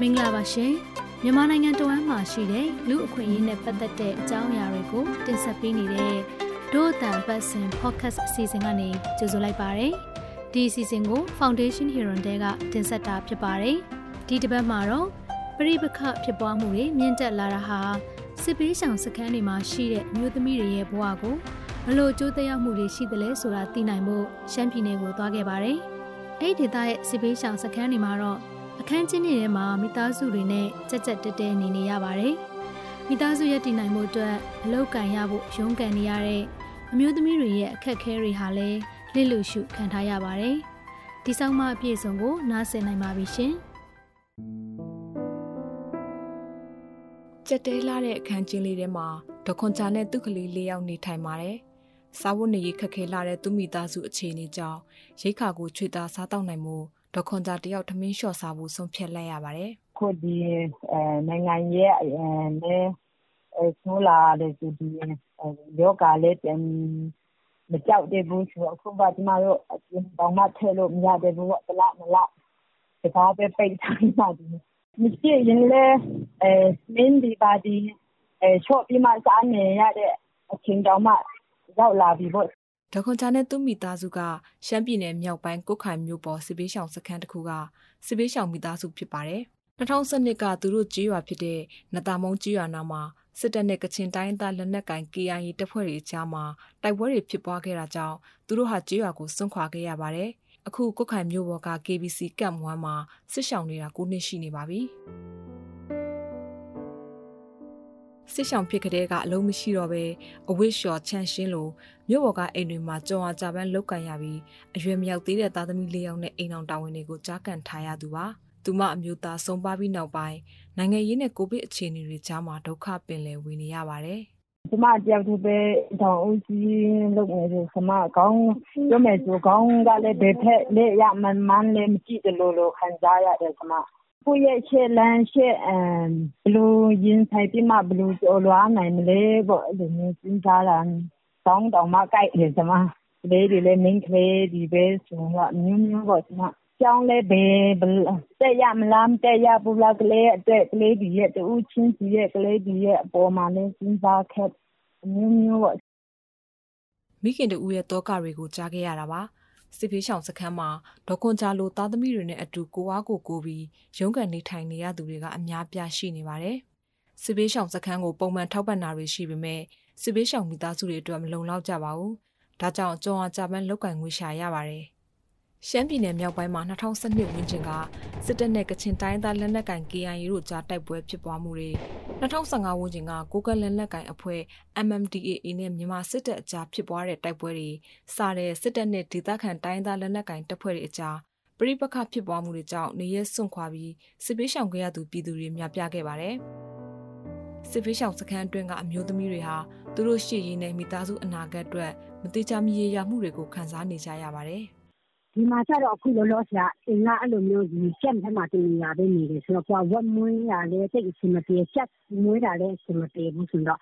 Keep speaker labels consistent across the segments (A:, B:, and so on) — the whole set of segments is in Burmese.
A: မင်္ဂလာပါရှင်မြန်မာနိုင်ငံတဝမ်းမှာရှိတဲ့လူအခွင့်အရေးနဲ့ပတ်သက်တဲ့အကြောင်းအရာတွေကိုတင်ဆက်ပေးနေတဲ့ဒို့အတန်ပတ်စင် podcast အစီအစဉ်ကနေကြိုဆိုလိုက်ပါရစေဒီအစီအစဉ်ကို Foundation Hero တဲကတင်ဆက်တာဖြစ်ပါတယ်ဒီတစ်ပတ်မှာတော့ပြိပခဖြစ်ပွားမှုတွေမြင့်တက်လာတာဟာစစ်ပေးဆောင်စခန်းတွေမှာရှိတဲ့မျိုးသမီးတွေရဲ့ဘဝကိုဘ လို့ကြိုးသက်မှုတွေရှိသလဲဆိုတာသိနိုင်ဖို့ရှမ်းပြည်နယ်ကိုသွားခဲ့ပါတယ်အဲ့ဒီဒေသရဲ့စစ်ပေးဆောင်စခန်းတွေမှာတော့အခန်းချင်းတွေထဲမှာမိသားစုတွေနဲ့ကြက်ကြက်တဲတဲနေနေရပါတယ်။မိသားစုရည်တည်နိုင်မှုအတွက်အလောက်ကန်ရဖို့ရုန်းကန်နေရတဲ့အမျိုးသမီးတွေရဲ့အခက်အခဲတွေဟာလည်းလစ်လူရှုခံထားရပါတယ်။ဒီဆောင်မအပြည့်စုံကိုနားဆင်နိုင်ပါပြီရှင်။
B: ကြက်တဲလာတဲ့အခန်းချင်းလေးထဲမှာဒေါခွန်ချာနဲ့သူ့ကလေးလေးယောက်နေထိုင်ပါတယ်။ စားဝတ်နေရေးခက်ခဲလာတဲ့သူမိသားစုအခြေအနေကြောင့်ရိတ်ခါကိုချွေတာစားတောက်နိုင်မှုဒေါခွန်ကြတယောက်ထမင်းလျှော့စားဖို့ဆုံးဖြတ်လိုက်ရပါတယ်။
C: ခုဒီအဲနိုင်ငံရဲ့အဲနဲ့အဲဆိုလာတဲ့ဒီယောဂလည်းတင်မကြောက်တဲ့ဘူးဆိုအခုပါဒီမှာတော့ဘောင်မထဲလို့မရတဲ့ဘူးကလားမလားဒီဘာပဲပိတ်ထားမှဒီမရှိရင်လည်းအဲမင်းဒီပါဒီအဲချော့ပြီးမှစားနေရတဲ့အချိန်တောင်မှ ရောက်လာပြီပေါ့
B: ဒေါခွန်ချာနဲ့သူ့မိသားစုကရှမ်းပြည်နယ်မြောက်ပိုင်းကုတ်ခိုင်မြို့ပေါ်စစ်ပေးရှောင်စခန်းတစ်ခုကစစ်ပေးရှောင်မိသားစုဖြစ်ပါတယ်။2012ကသူတို့ကြေးရွာဖြစ်တဲ့နတာမုံကြေးရွာနာမှာစစ်တပ်နဲ့ကချင်တိုင်းသားလက်နက်ကင် KIA တပ်ဖွဲ့တွေအကြားမှာတိုက်ပွဲတွေဖြစ်ပွားခဲ့တာကြောင့်သူတို့ဟာကြေးရွာကိုစွန့်ခွာခဲ့ရပါတယ်။အခုကုတ်ခိုင်မြို့ပေါ်က KBC ကပ်မွမ်းမှာစစ်ရှောင်နေတာ9နှစ်ရှိနေပါပြီ။ စစ်ဆောင်ဖြစ်ကလေးကအလုံးမရှိတော့ပဲအဝိလျှော်ချန်ရှင်းလိုမြို့ပေါ်ကအိမ်တွေမှာကြုံအားကြပန်းလောက်ကန်ရပြီးအရွယ်မရောက်သေးတဲ့သားသမီးလေးယောက်နဲ့အိမ်အောင်တာဝန်တွေကိုကြားကန်ထားရသူပါသူမအမျိုးသားဆုံးပါပြီးနောက်ပိုင်းနိုင်ငံရေးနဲ့ကိုဗစ်အခြေအနေတွေကြားမှာဒုက္ခပင်လယ်ဝင်နေရပါတယ်
C: ကျမတယောက်တည်းပဲတောင်ဦးကြီးလုပ်နေတယ်ဆမကောင်းပြောမယ်ဆိုကောင်းကလည်းဘယ်ဖက်လက်ရမှန်မှန်လည်းမကြည့်တယ်လို့လို့ခံစားရတယ်ဆမ ကိုယ့်ရဲ့ရှေ့လမ်းရှေ့ ဘယ်လိုရင်ဆိုင်ပြီးမှ ဘယ်လိုကျော်လွှားနိုင်မလဲပေါ့ အဲ့လိုမျိုးစဉ်းစားတာ ခေါင်းတောင်မှကိုက်တယ် ကျမ ကလေးတွေလည်း မိန်းကလေးတွေပဲဆိုတော့ အမျိုးမျိုးပေါ့ ကျမ ကျောင်းလည်း ဘယ်တက်ရမလား မတက်ရဘူးလား ကလေးအတွက် ကလေးတွေရဲ့တူချင်းစီရဲ့ ကလေးတွေရဲ့ အပေါ်မှာလည်း စဉ်းစားခဲ့အမျိုးမျိုးပေါ့
B: မိခင်တူရဲ့တောကတွေကို ကြားခဲ့ရတာပါ စစ်ဖေးရှောင်စခန်းမှာဒေါကွန်ဂျာလိုသားသမီးတွေနဲ့အတူကိုဝါကိုကိုပြီးရုန်းကန်နေထိုင်နေရသူတွေကအများပြားရှိနေပါတယ်။စစ်ဖေးရှောင်စခန်းကိုပုံမှန်ထောက်ပံ့တာတွေရှိပေမဲ့စစ်ဖေးရှောင်မိသားစုတွေအတွက်မလုံလောက်ကြပါဘူး။ဒါကြောင့်ကြုံအားကြပန်းလောက်ကင်ငွေရှာရပါတယ်။ ရှမ်းပြည်နယ်မြောက်ပိုင်းမှာ2012ဝန်းကျင်ကစစ်တပ်နဲ့ကချင်တိုင်းသားလက်နက်ကင် KIA တို့ကြားတိုက်ပွဲဖြစ်ပွားမှုတွေ2015ဝန်းကျင်ကကိုကလက်နက်ကင်အဖွဲ့ MMDAA နဲ့မြန်မာစစ်တပ်အကြားဖြစ်ပွားတဲ့တိုက်ပွဲတွေစတဲ့စစ်တပ်နဲ့ဒေသခံတိုင်းသားလက်နက်ကင်တပ်ဖွဲ့တွေအကြားပြိပခဖြစ်ပွားမှုတွေကြောင့်နေရဲစွန့်ခွာပြီးစစ်ပေးရှောင်ခဲ့ရသူပြည်သူတွေများပြားခဲ့ပါတယ်။စစ်ပေးရှောင်စခန်းအတွင်းကအမျိုးသမီးတွေဟာသူတို့ရှေ့ရင်းနဲ့မိသားစုအနာဂတ်အတွက်မတိကျမရေရာမှုတွေကိုခံစားနေကြရပါတယ်။
D: ဒီမှာကျတော့အခုလောလောဆယ်အိမ်ကအဲ့လိုမျိုးဒီ camp ထဲမှာတနေရာပဲနေတယ်ဆိုတော့ကိုကဝက်မွေးရလဲတိတ်အဆင်မပြေချက်မွေးတာလည်းအဆင်မပြေဘူးဆိုတော့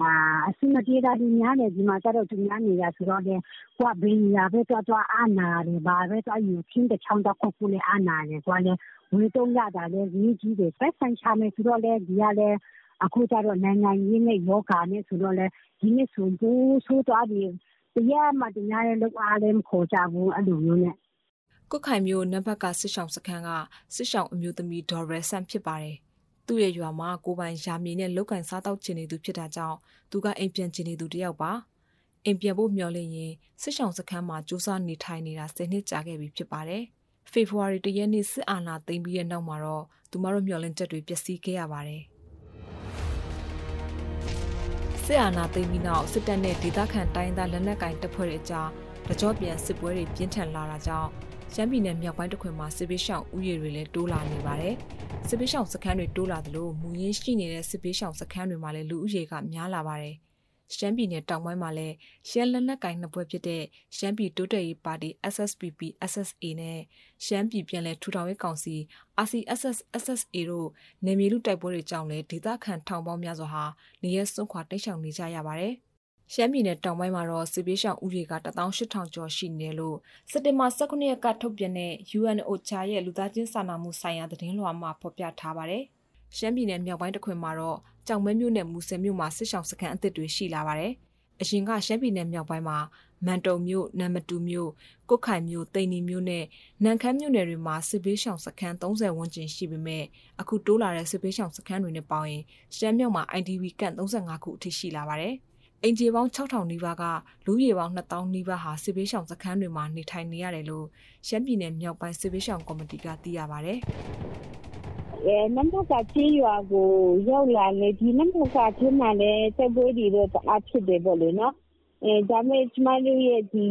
D: အာအဆင်မပြေတာဒီများတယ်ဒီမှာကျတော့သူများနေရဆိုတော့လေကိုကဘယ်နေရာပဲတွားတွားအာနာတယ်ဘာပဲတွားယူချင်းတဲ့ချောင်းတော့ခုခုလေးအာနာတယ်ကိုကလည်းဝေတုံးရတာလည်းကြီးကြီးတယ်ဆက်ဆန်ချမယ်ဆိုတော့လေဒီကလည်းအခုကျတော့နိုင်ငံရေးနဲ့ယောဂာနဲ့ဆိုတော့လေဒီနေ့ဆိုဘူးဆိုတော့ဒီ တရားမှတရားရဲ့လောက်အားလည်းမခေါ်ကြဘူးအဲ့လိုမျိုးနဲ့
B: ကုတ်ခိုင်မျိုးနံပါတ်ကစစ်ဆောင်စခန်းကစစ်ဆောင်အမျိုးသမီးဒေါ်ရယ်ဆန်ဖြစ်ပါတယ်။သူ့ရဲ့ရွာမှာကိုပိုင်ရာမြေနဲ့လုတ်ကင်စားတောက်ချင်နေသူဖြစ်တာကြောင့်သူကအိမ်ပြန်ချင်နေသူတယောက်ပါ။အိမ်ပြန်ဖို့မျှော်လင့်ရင်စစ်ဆောင်စခန်းမှာစူးစမ်းနေထိုင်နေတာ10နှစ်ကြာခဲ့ပြီဖြစ်ပါတယ်။ဖေဖော်ဝါရီတရက်နေ့စစ်အာဏာသိမ်းပြီးတဲ့နောက်မှာတော့သူမတို့မျှော်လင့်ချက်တွေပျက်စီးခဲ့ရပါတယ်။ စစ်အာဏာသိမ်းပြီးနောက်စစ်တပ်နဲ့ဒေသခံတိုင်းသားလက်နက်ကင်တပ်ဖွဲ့တွေအကြားတကြောပြန်စစ်ပွဲတွေပြင်းထန်လာတာကြောင့်ရှမ်းပြည်နယ်မြောက်ပိုင်းတစ်ခွင်မှာစစ်ပေးရှောင်ဥယျာဉ်တွေလည်းတိုးလာနေပါတယ်။စစ်ပေးရှောင်စခန်းတွေတိုးလာသလိုမူရင်းရှိနေတဲ့စစ်ပေးရှောင်စခန်းတွေမှာလည်းလူဦးရေကများလာပါတယ်။ ရှမ်းပြည်နယ်တောင်ပိုင်းမှာလည်းရှမ်းလက်နက်ကိုင်နှစ်ဖွဲ့ဖြစ်တဲ့ရှမ်းပြည်တိုးတက်ရေးပါတီ SSPP SSA နဲ့ရှမ်းပြည်ပြည်လဲထူထောင်ရေးကောင်စီ RCSS SSA တို့နေမြေလူတိုက်ပွဲတွေကြောင့်လည်းဒေသခံထောင်ပေါင်းများစွာဟာနေရဲစွန့်ခွာတိတ်ရှောင်နေကြရပါတယ်ရှမ်းပြည်နယ်တောင်ပိုင်းမှာတော့စစ်ပေးရှောင်ဥရေက18000ကျော်ရှိနေတယ်လို့စက်တင်ဘာ19ရက်ကထုတ်ပြန်တဲ့ UNOCHA ရဲ့လူသားချင်းစာနာမှုဆိုင်ရာသတင်းလွှာမှာဖော်ပြထားပါတယ်။ ရှမ်းပြည်နယ်မြောက်ပိုင်းတစ်ခွင်မှာတော့ကြောင်မဲမြို့နယ်မူဆယ်မြို့မှာစစ်ဆောင်စခန်းအသစ်တွေရှိလာပါတယ်။အရင်ကရှမ်းပြည်နယ်မြောက်ပိုင်းမှာမန်တုံမြို့၊နမ်မတူမြို့၊ကုတ်ခိုင်မြို့၊တိန်နီမြို့နဲ့နန်ခမ်းမြို့နယ်တွေမှာစစ်ပေးရှောင်စခန်း30ဝန်းကျင်ရှိပေမဲ့အခုတိုးလာတဲ့စစ်ပေးရှောင်စခန်းတွေနဲ့ပေါင်းရင်ရှမ်းမြောက်မှာ IDP ကန့်35ခုအထိရှိလာပါတယ်။အင်ဂျီပေါင်း6000နီးပါးကလူရေပေါင်း2000နီးပါးဟာစစ်ဘေးရှောင်စခန်းတွေမှာနေထိုင်နေရတယ်လို့ရှမ်းပြည်နယ်မြောက်ပိုင်းစစ်ဘေးရှောင်ကော်မတီကသိရပါဗျ။
E: အဲ နမ်ဘကချီရွာကို ရောက်လာလေဒီနမ်ဘကချီမှာလည်းတက်ပွဲတွေတော့အဖြစ်တယ်ပေါ့လေနော်။အဲဒါမဲ့ကျမတို့ရဲ့ဒီ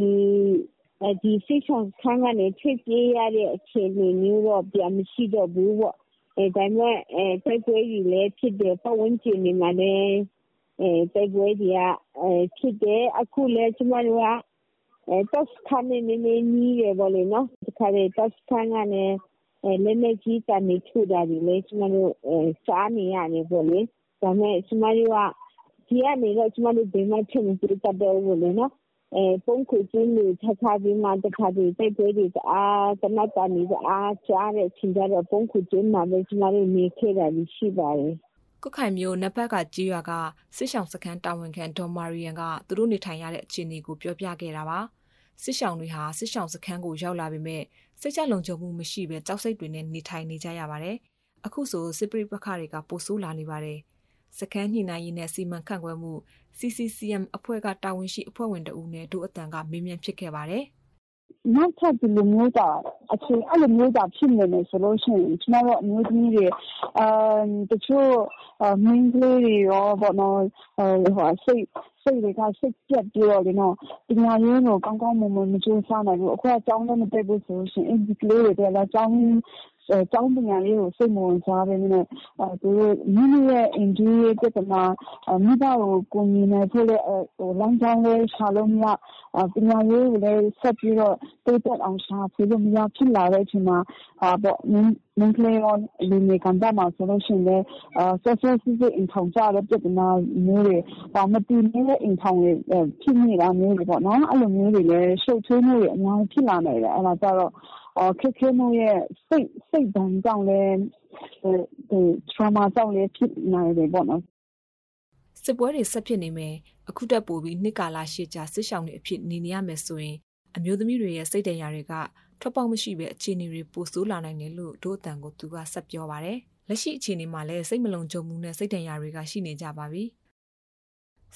E: ဒီစိတ်ဆောင်ခန်းကနေထွက်ပြေးရတဲ့အခြေအနေမျိုးတော့ပြန်မရှိတော့ဘူးပေါ့။အဲဒါမဲ့အဲတက်ပွဲတွေလည်းဖြစ်တယ်ပတ်ဝန်းကျင်တွေမှာလည်းတိုက်ပွဲတွေကဖြစ်တယ်။အခုလည်းကျမတို့ကတပ်စခန်းနဲ့နည်းနည်းနီးတယ်ပေါ့လေနော်။တခါတလေတပ်စခန်းကနေ လက်နက်ကြီးကျည်ထုတာတွေလည်း ကျမတို့ ကြားနေရတယ်ပေါ့လေ။ဒါပေမဲ့ ကျမတို့က ဒီကနေတော့ ကျမတို့ ဘယ်မှ ထွက်မပြေးတတ်တော့ဘူးပေါ့လေနော်။ဗုံးခိုကျင်းတွေ ချထားပြီးမှ တခါတလေ တိုက်ပွဲတွေ တအား သေနတ်သံတွေ တအားကြားတဲ့အချိန်ကျတော့ ဗုံးခိုကျင်းမှာပဲ ကျမတို့ နေခဲ့တာတွေ ရှိပါတယ်
B: ကုတ်ခိုင်မျိုးနက်ဘက်ကကြေးရွာက စစ်ဆောင်စခန်းတာဝန်ခံ ဒေါ်မာရီယန်က သူတို့နေထိုင်ရတဲ့ အခြေအနေကို ပြောပြခဲ့တာပါ စစ်ဆောင်တွေဟာ စစ်ဆောင်စခန်းကို ရောက်လာပေမဲ့ စိတ်ချလုံခြုံမှုမရှိဘဲကြောက်စိတ်တွေနဲ့နေထိုင်နေကြရပါတယ်အခုဆိုစစ်ပရိပခတွေကပိုဆိုးလာနေပါတယ်စခန်းညှိနှိုင်းရေးနဲ့စီမံခန့်ခွဲမှု CCCM အဖွဲ့ကတာဝန်ရှိအဖွဲ့ဝင်တဦးနဲ့ဒုအတန်ကမေးမြန်းဖြစ်ခဲ့ပါတယ်။
E: နောက်ထပ် ဒီလိုမျိုးသာအခြေအဲ့လိုမျိုးသာ ဖြစ်နေမယ်ဆိုလို့ရှိရင် ကျမတို့ အမျိုးသမီးတွေအာတချို့မင်းကလေးတွေရောပေါ့နော်ဟိုစိတ်စိတ်တွေက စိတ်ပြတ်ပြီးတော့လေနော် ပညာရေးကို ကောင်းကောင်းမွန်မွန် မကြိုးစားနိုင်ဘူး အခုက ကျောင်းလည်း မတက်ဘူးဆိုလို့ရှိရင် အဲ့ဒီကလေးတွေလည်း ကျောင်း ကျောင်းပညာရေးကို စိတ်မဝင်စားဘဲနဲ့ သူတို့ မိမိရဲ့ အိမ်ကြီးရဲ့ပြဿနာ မိဘကို ကူညီနိုင်ဖို့လည်း လမ်းကြောင်းလည်း ရှာလို့မရ၊ပညာရေးကိုလည်း ဆက်ပြီးတော့ တိုးတက်အောင် ရှာဖွေလို့မရ ဖြစ်လာတဲ့အချိန်မှာ မိန်းကလေးရော လူငယ်ကဏ္ဍမှာဆိုလို့ရှိရင်လည်း စောစောစီးစီး အိမ်ထောင်ကျတဲ့ ပြဿနာမျိုးတွေ မတည်မြဲတဲ့ အိမ်ထောင်တွေ ဖြစ်နေတာမျိုးတွေပေါ့နော်။အဲလိုမျိုးတွေလည်း ရှုပ်ထွေးမှုတွေ အများကြီး ဖြစ်လာနိုင်တယ်။အဲဒါကျတော့ ခက်ခဲမှုရဲ့စိတ်စိတ်ဒဏ်ကြောင့်လည်းဟို trauma ကြောင့်လည်း ဖြစ်နိုင်တယ်ပေါ့နော်
B: စစ်ပွဲတွေ ဆက်ဖြစ်နေမယ် အခုတက်ပို့ပြီး နှစ်ကာလရှေ့ကြာ စစ်ဆောင်တွေအဖြစ် နေနေရမယ်ဆိုရင် အမျိုးသမီးတွေရဲ့ စိတ်တရားတွေက ထွက်ပေါက်မရှိပဲအခြေအနေတွေ ပိုဆိုးလာနိုင်တယ်လို့ ဒို့အတန်ကို သူက ဆက်ပြောပါတယ် လက်ရှိအခြေအနေမှာလည်း စိတ်မလုံခြုံမှုနဲ့ စိတ်တရားတွေက ရှိနေကြပါပြီ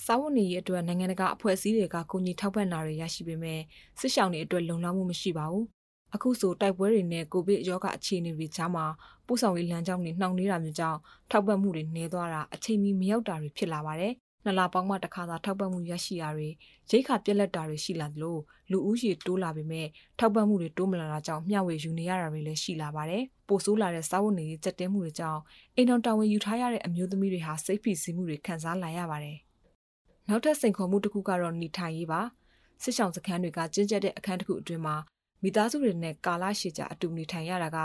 B: စာဝတ်နေရေးအတွက် နိုင်ငံတကာ အဖွဲ့အစည်းတွေက ကူညီထောက်ပံ့တာတွေ ရရှိပေမဲ့ စစ်ဆောင်တွေအတွက် လုံလောက်မှုမရှိပါဘူး အခုဆိုတိုက်ပွဲတွေနဲ့ကိုဗစ်ရောဂါအခြေအနေတွေကြားမှာပို့ဆောင်ရေးလမ်းကြောင်းတွေနှောင့်နှေးတာမျိုးကြောင့်ထောက်ပံ့မှုတွေနှဲသွားတာအချိန်မီမရောက်တာတွေဖြစ်လာပါတယ်။နှစ်လပေါင်းမှတစ်ခါသာထောက်ပံ့မှုရရှိတာတွေရိတ်ခါပြက်လက်တာတွေရှိလာသလိုလူဦးရေတိုးလာပေမဲ့ထောက်ပံ့မှုတွေတိုးမလာတာကြောင့်မျှဝေယူနေရတာတွေလည်းရှိလာပါတယ်။ပိုဆိုးလာတဲ့စာဝတ်နေရေးကြက်တဲမှုတွေကြောင့်အိမ်တော်တာဝန်ယူထားရတဲ့အမျိုးသမီးတွေဟာစိတ်ဖိစီးမှုတွေခံစားလာရပါတယ်။နောက်ထပ်စိန်ခေါ်မှုတစ်ခုကတော့နေထိုင်ရေးပါ။စစ်ဆောင်စခန်းတွေကကျဉ်ကျက်တဲ့အခန်းတစ်ခုအတွင်းမှာ မိသားစုတွေနဲ့ကာလရှည်ကြာအတူနေထိုင်ရတာက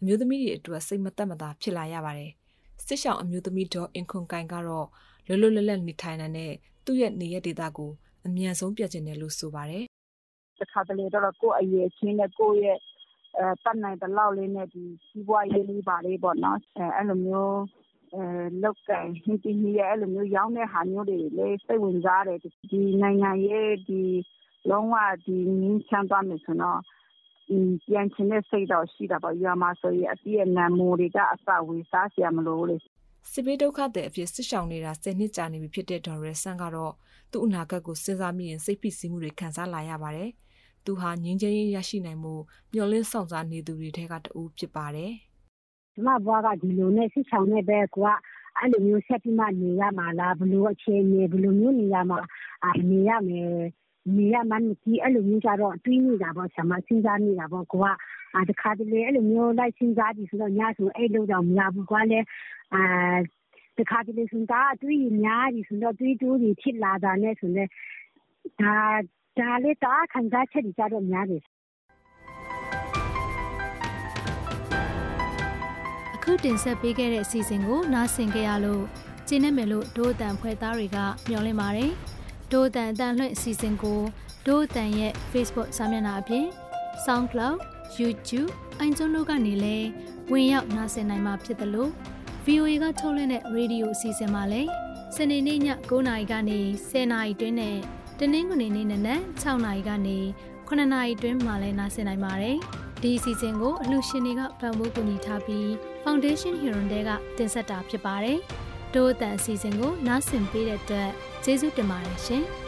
B: အမျိုးသမီးတွေအတွက်စိတ်မသက်မသာဖြစ်လာရပါတယ်။စစ်ဆောင်အမျိုးသမီးဒေါ်အင်ခွန်ကိုင်ကတော့လွတ်လွတ်လပ်လပ်နေထိုင်နိုင်တဲ့သူ့ရဲ့နေရဒေတာကိုအမြန်ဆုံးပြတ်ကျင်တယ်လို့ဆိုပါတယ်။
E: တစ်ခါတလေတော့ကိုယ့်အရေးချင်းနဲ့ကိုယ့်ရဲ့အဲတတ်နိုင်တဲ့လောက်လေးနဲ့ဒီစီးပွားရေးလေးပါလေးပေါ့နော်။အဲအဲ့လိုမျိုးအဲလောက်ကင်ဟင်းတီဟီရဲ့အဲ့လိုမျိုးရောင်းတဲ့ဟာမျိုးတွေလေးစိတ်ဝင်စားတယ်ဒီနိုင်ငံရဲ့ဒီ လုံးဝ ငြိမ်းချမ်းသွားမယ်ဆိုရင်တော့ ပြန်ချင်တဲ့စိတ်တော့ ရှိတာပေါ့။ရွာမှာဆိုရင် အပြည့်အနှံ မိုးတွေကအစ ဝယ်စားစရာ မလိုဘူးလေ။”
B: စစ်ဘေးဒုက္ခသည်အဖြစ် စစ်ရှောင်နေတာ ၁၀ နှစ်ကြာနေပြီဖြစ်တဲ့ ဒေါ်ရယ်စန်းကတော့ သူ့အနာဂတ်ကို စဉ်းစားမိရင် စိတ်ဖိစီးမှုတွေ ခံစားလာရပါတယ်။သူဟာ ငြိမ်းချမ်းရေးရရှိနိုင်ဖို့ မျှော်လင့်စောင့်စားနေသူတွေထဲက တဦးဖြစ်ပါတယ်။“
D: ကျမဘဝက ဒီလိုနဲ့ စစ်ရှောင်နဲ့ပဲ ကိုယ်က အဲလိုမျိုး ဆက်ပြီးမှ နေရမှာလား။ဘယ်လိုအခြေအနေ၊ဘယ်လိုမျိုးနေရာမှာ နေရမယ် နေရမှန်းမသိအဲ့လိုမျိုးကြတော့တွေးနေတာပေါ့ဆရာမစဉ်းစားနေတာပေါ့ကိုကအာတခါတလေအဲ့လိုမျိုးလိုက်စဉ်းစားပြီးဆိုတော့ညဆိုအဲ့လိုတော့မရဘူးကွာလေအာတခါတလေဆိုတော့တွေးရများပြီဆိုတော့တွေးတိုးတွေဖြစ်လာတာနဲ့ဆိုတော့ဒါဒါလေးတာခံစားချက်ကြတော့များတယ်
A: အခုတင်ဆက်ပေးခဲ့တဲ့အစီအစဉ်ကိုနားဆင်ကြရလို့ကျင်းနေမယ်လို့ဒို့အတန်ဖွဲ့သားတွေကမျှော်လင့်ပါတယ်။ ဒဒို့အတန်အတန်လွှင့်အစီအစဉ်ကိုဒို့အတန်ရဲ့ Facebook စာမျက်နှာအပြင် SoundCloud, YouTube, iTunes တို့ကနေလည်းဝင်ရောက်နားဆင်နိုင်မှာဖြစ်တယ်လို့ VOA ကထုတ်လွှင့်တဲ့ရေဒီယိုအစီအစဉ်မှာလည်းစနေနေ့ည9:00နာရီကနေ10:00နာရီတွင်းနဲ့တနင်္ဂနွေနေ့နနက်6:00နာရီကနေ9:00နာရီတွင်းမှာလည်းနားဆင်နိုင်ပါတယ်။ဒီအစီအစဉ်ကိုအလှရှင်တွေကပံ့ပိုးကူညီထားပြီး Foundation Hero တွေကတင်ဆက်တာဖြစ်ပါတယ်။ ဒို့အတန်အစီအစဉ်ကိုနားဆင်ပေးတဲ့အတွက်ကျေးဇူးတင်ပါတယ်ရှင်။